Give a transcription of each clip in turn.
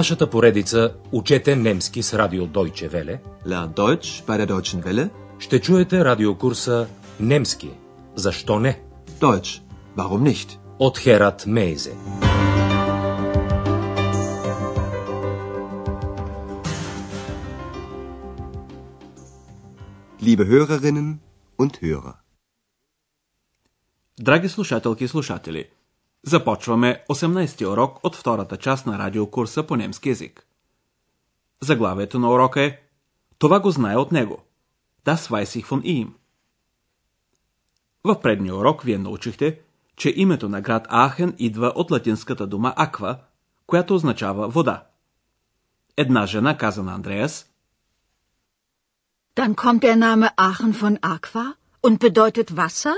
нашата поредица Учете немски с радио Deutsche Welle Lernt Deutsch bei der Deutschen Welle. ще чуете радиокурса Немски. Защо не? Deutsch. Warum nicht? От Херат Мейзе. Liebe Hörerinnen und Hörer. Драги слушателки и слушатели, започваме 18-ти урок от втората част на радиокурса по немски язик. Заглавието на урока е Това го знае от него. Das weiß ich von ihm. В предния урок вие научихте, че името на град Ахен идва от латинската дума аква, която означава вода. Една жена каза на Андреас, Dann kommt der Name Aachen von Aqua und bedeutet Wasser?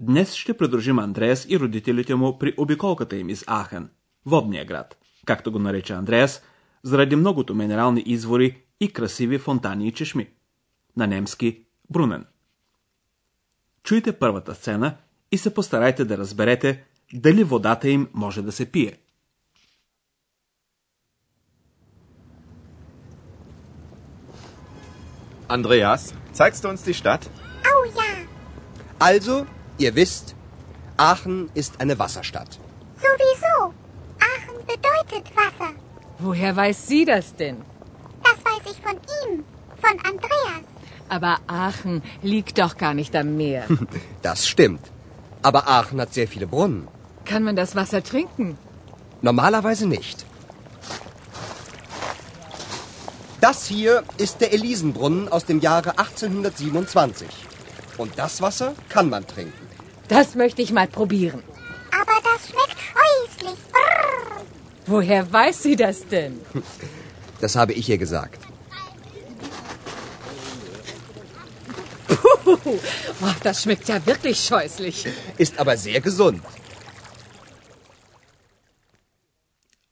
Днес ще придружим Андреас и родителите му при обиколката им из Ахен, водния град, както го нарече Андреас, заради многото минерални извори и красиви фонтани и чешми. На немски – Брунен. Чуйте първата сцена и се постарайте да разберете дали водата им може да се пие. Andreas, zeigst du uns die Stadt? Oh ja, Also, ihr wisst, Aachen ist eine Wasserstadt. sowieso. Aachen bedeutet Wasser. Woher weiß sie das denn? Das weiß ich von ihm, von Andreas. Aber Aachen liegt doch gar nicht am Meer. Das stimmt. Aber Aachen hat sehr viele Brunnen. Kann man das Wasser trinken? Normalerweise nicht. Das hier ist der Elisenbrunnen aus dem Jahre 1827. Und das Wasser kann man trinken. Das möchte ich mal probieren. Aber das schmeckt scheußlich. Brrr. Woher weiß sie das denn? Das habe ich ihr gesagt. Puh, oh, das schmeckt ja wirklich scheußlich. Ist aber sehr gesund.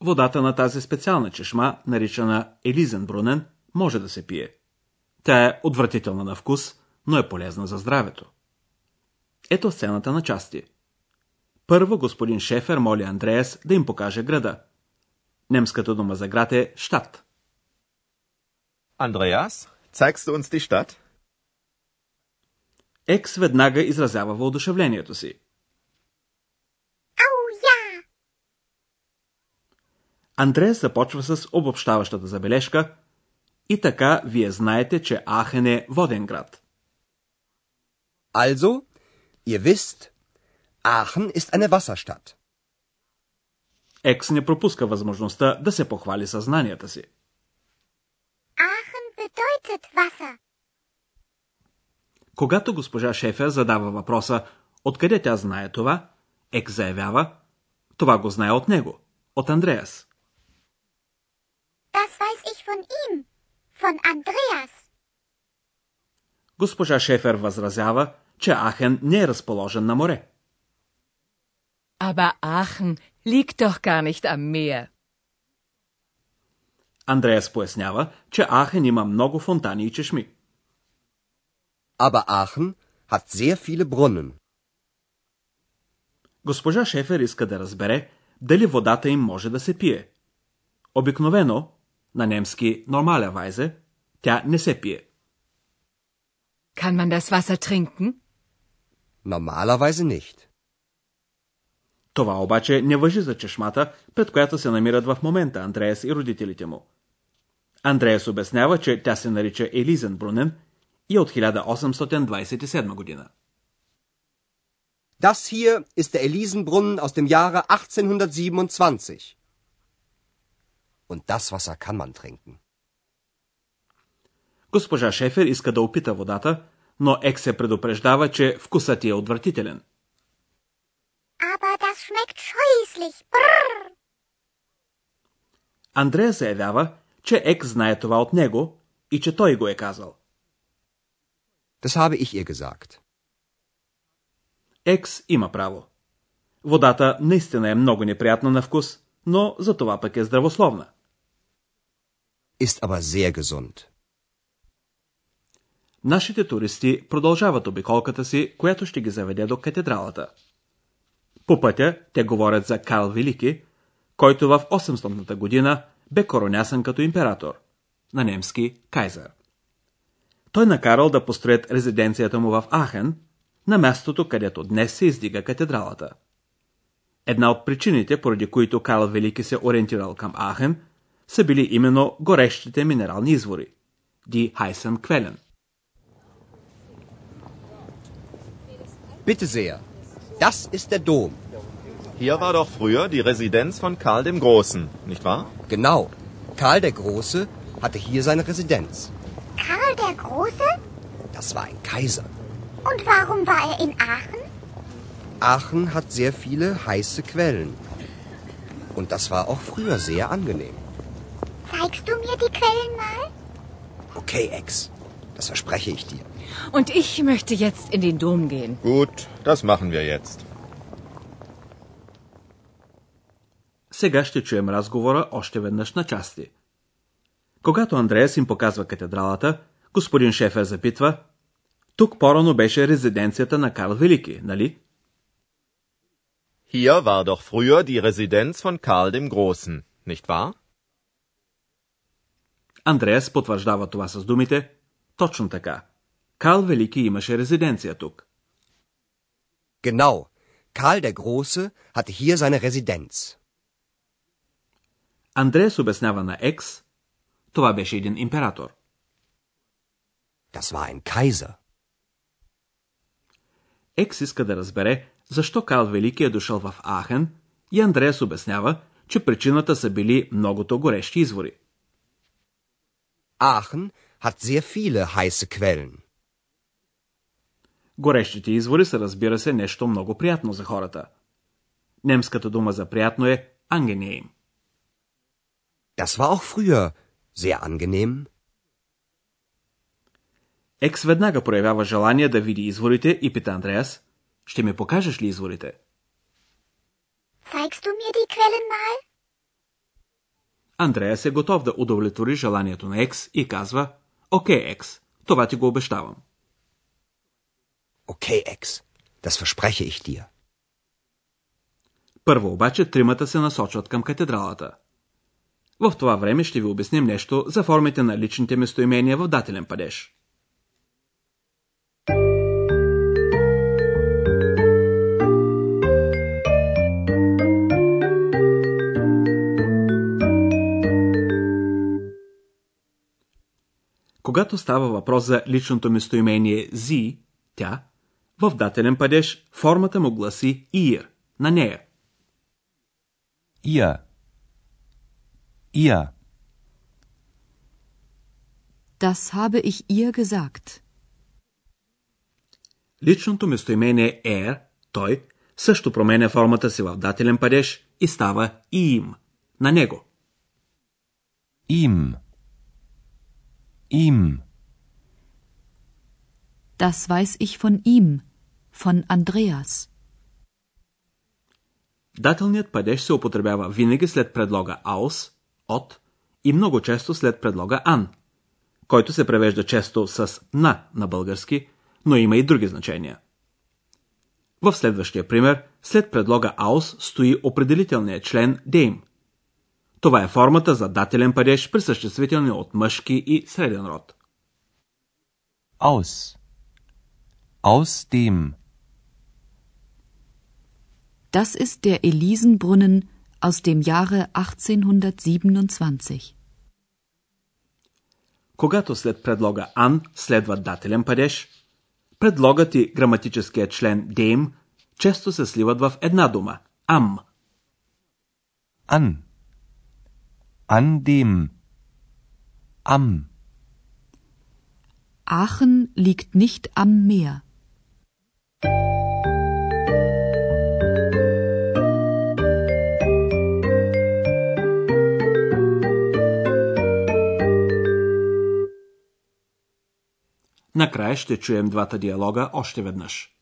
Водата на тази специална чешма, наричана Елизенбрунен, може да се пие. Тя е отвратителна на вкус, но е полезна за здравето. Ето сцената на части. Първо господин Шефер моли Андреас да им покаже града. Немската дума за град е щат. Andreas, zeigst du uns die Stadt? Екс веднага изразява въодушевлението си. Oh ja, Андреас започва с обобщаващата забележка и така вие знаете, че Ахен е воден град. Also, ihr wisst, Aachen ist eine Wasserstadt. Екс не пропуска възможността да се похвали съзнанията си. Aachen bedeutet Wasser. Когато госпожа Шефер задава въпроса откъде тя знае това, Екс заявява, това го знае от него, от Андреас. Das weiß ich von ihm, von Andreas. Госпожа Шефер възразява, че Ахен не е разположен на море. Aber Aachen liegt doch gar nicht am Meer. Андреас пояснява, че Ахен има много фонтани и чешми. Aber Aachen hat sehr viele Brunnen. Госпожа Шефер иска да разбере дали водата им може да се пие. Обикновено, на немски нормаля вайзе, тя не се пие. Kann man das Wasser trinken? Normalerweise nicht. Това обаче не въжи за чешмата, пред която се намират в момента Андреас и родителите му. Андреас обяснява, че тя се нарича Елизен Брунен и е от 1827 година. Das hier ist der Elisenbrunnen aus dem Jahre 1827. Und das Wasser kann man trinken. Госпожа Шефер иска да опита водата, но Ек се предупреждава, че вкусът ти е отвратителен. Aber das schmeckt scheußlich. Brrr. Андрея заявява, че Ек знае това от него и че той го е казал. Das habe ich ihr gesagt. Екс има право. Водата наистина е много неприятна на вкус, но за това пък е здравословна. Ist aber sehr gesund. Нашите туристи продължават обиколката си, която ще ги заведе до катедралата. По пътя те говорят за Карл Велики, който в 800 година бе коронясан като император, на немски кайзер. Той накарал да построят резиденцията му в Ахен, на мястото, където днес се издига катедралата. Една от причините, поради които Карл Велики се ориентирал към Ахен, са били именно горещите минерални извори – Ди Хайсен Квелен. Bitte sehr. Das ist der Dom. Hier war doch früher die Residenz von Karl dem Großen, nicht wahr? Genau. Karl der Große hatte hier seine Residenz. Karl der Große? Das war ein Kaiser. Und warum war er in Aachen? Aachen hat sehr viele heiße Quellen. Und das war auch früher sehr angenehm. Zeigst du mir die Quellen mal? Okay, Ex. Das verspreche ich dir. Und ich möchte jetzt in den Dom gehen. Gut, das machen wir jetzt. Сега ще чуем разговора още веднъж на части. Когато Андреас им показва катедралата, господин Шефер запитва, тук порано беше резиденцията на Карл Велики, нали? Hier war doch früher die Residenz von Karl dem Großen, nicht wahr? Андреас потвърждава това с думите, точно така. Карл Велики имаше резиденция тук. Genau. Karl der Große hatte hier seine Residenz. Андреас обяснява на Екс, това беше един император. Das war ein Kaiser. Екс иска да разбере защо Карл Велики е дошъл в Ахен и Андреас обяснява, че причината са били многото горещи извори. Aachen hat sehr viele heiße Quellen. Горещите извори са разбира се нещо много приятно за хората. Немската дума за приятно е angenehm. Das war auch früher sehr angenehm. Екс веднага проявява желание да види изворите и пита Андреас, ще ми покажеш ли изворите? Zeigst du mir die Quellen mal? Андреас е готов да удовлетвори желанието на Екс и казва, окей, Екс, това ти го обещавам. Okay, Ex. Das verspreche ich dir. Първо обаче тримата се насочват към катедралата. В това време ще ви обясним нещо за формите на личните местоимения в дателен падеж. Когато става въпрос за личното местоимение зи, тя, в дателен падеж формата му гласи ihr, на нея. Ihr. Ihr. Das habe ich ihr gesagt. Личното местоимение er, той, също променя формата си в дателен падеж и става ihm, на него. Ihm. Ihm. Das weiß ich von ihm, von Andreas. Дателният падеж се употребява винаги след предлога aus, от и много често след предлога an, който се превежда често с на на български, но има и други значения. В следващия пример, след предлога aus стои определителният член dem. Това е формата за дателен падеж при съществителни от мъжки и среден род. Aus. Aus dem. Das ist der Elisenbrunnen aus dem Jahre 1827. Когато след предлога an следва дателен падеж, предлогът и граматическият член dem често се сливат в една дума – am. An. An dem. Am. Aachen liegt nicht am Meer. Накрая ще чуем двата диалога още веднъж.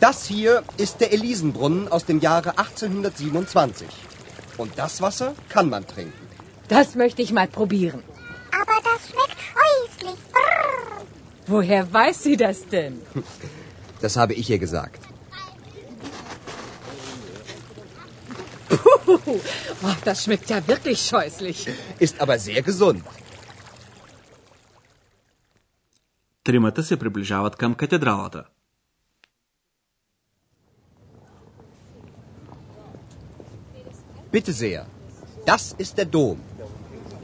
Das hier ist der Elisenbrunnen aus dem Jahre 1827. Und das Wasser kann man trinken. Das möchte ich mal probieren. Aber das schmeckt scheußlich. Brrr. Woher weiß sie das denn? Das habe ich ihr gesagt. Puh, oh, das schmeckt ja wirklich scheußlich. Ist aber sehr gesund. Тримата се приближават към катедралата. Bitte sehr. Das ist der Dom.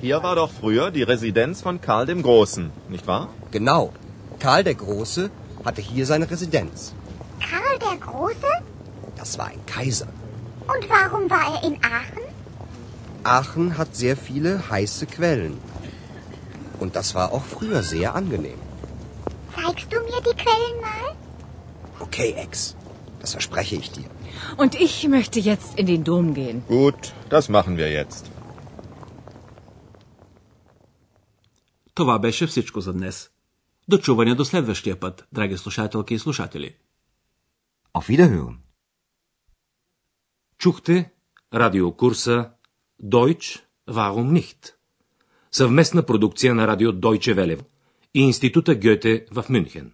Hier war doch früher die Residenz von Karl dem Großen, nicht wahr? Genau. Karl der Große hatte hier seine Residenz. Karl der Große? Das war ein Kaiser. Und warum war er in Aachen? Aachen hat sehr viele heiße Quellen. Und das war auch früher sehr angenehm. Zeigst du mir die Quellen mal? Okay, Ex. Das verspreche ich dir. Und ich möchte jetzt in den Dom gehen. Gut, das machen wir jetzt. Това беше всичко за днес. До чуване до следващия път, драги слушателки и слушатели. Auf Wiederhören. Чухте радиокурса Deutsch, warum nicht? Съвместна продукция на радио Deutsche Welle и Института Гьоте в Мюнхен.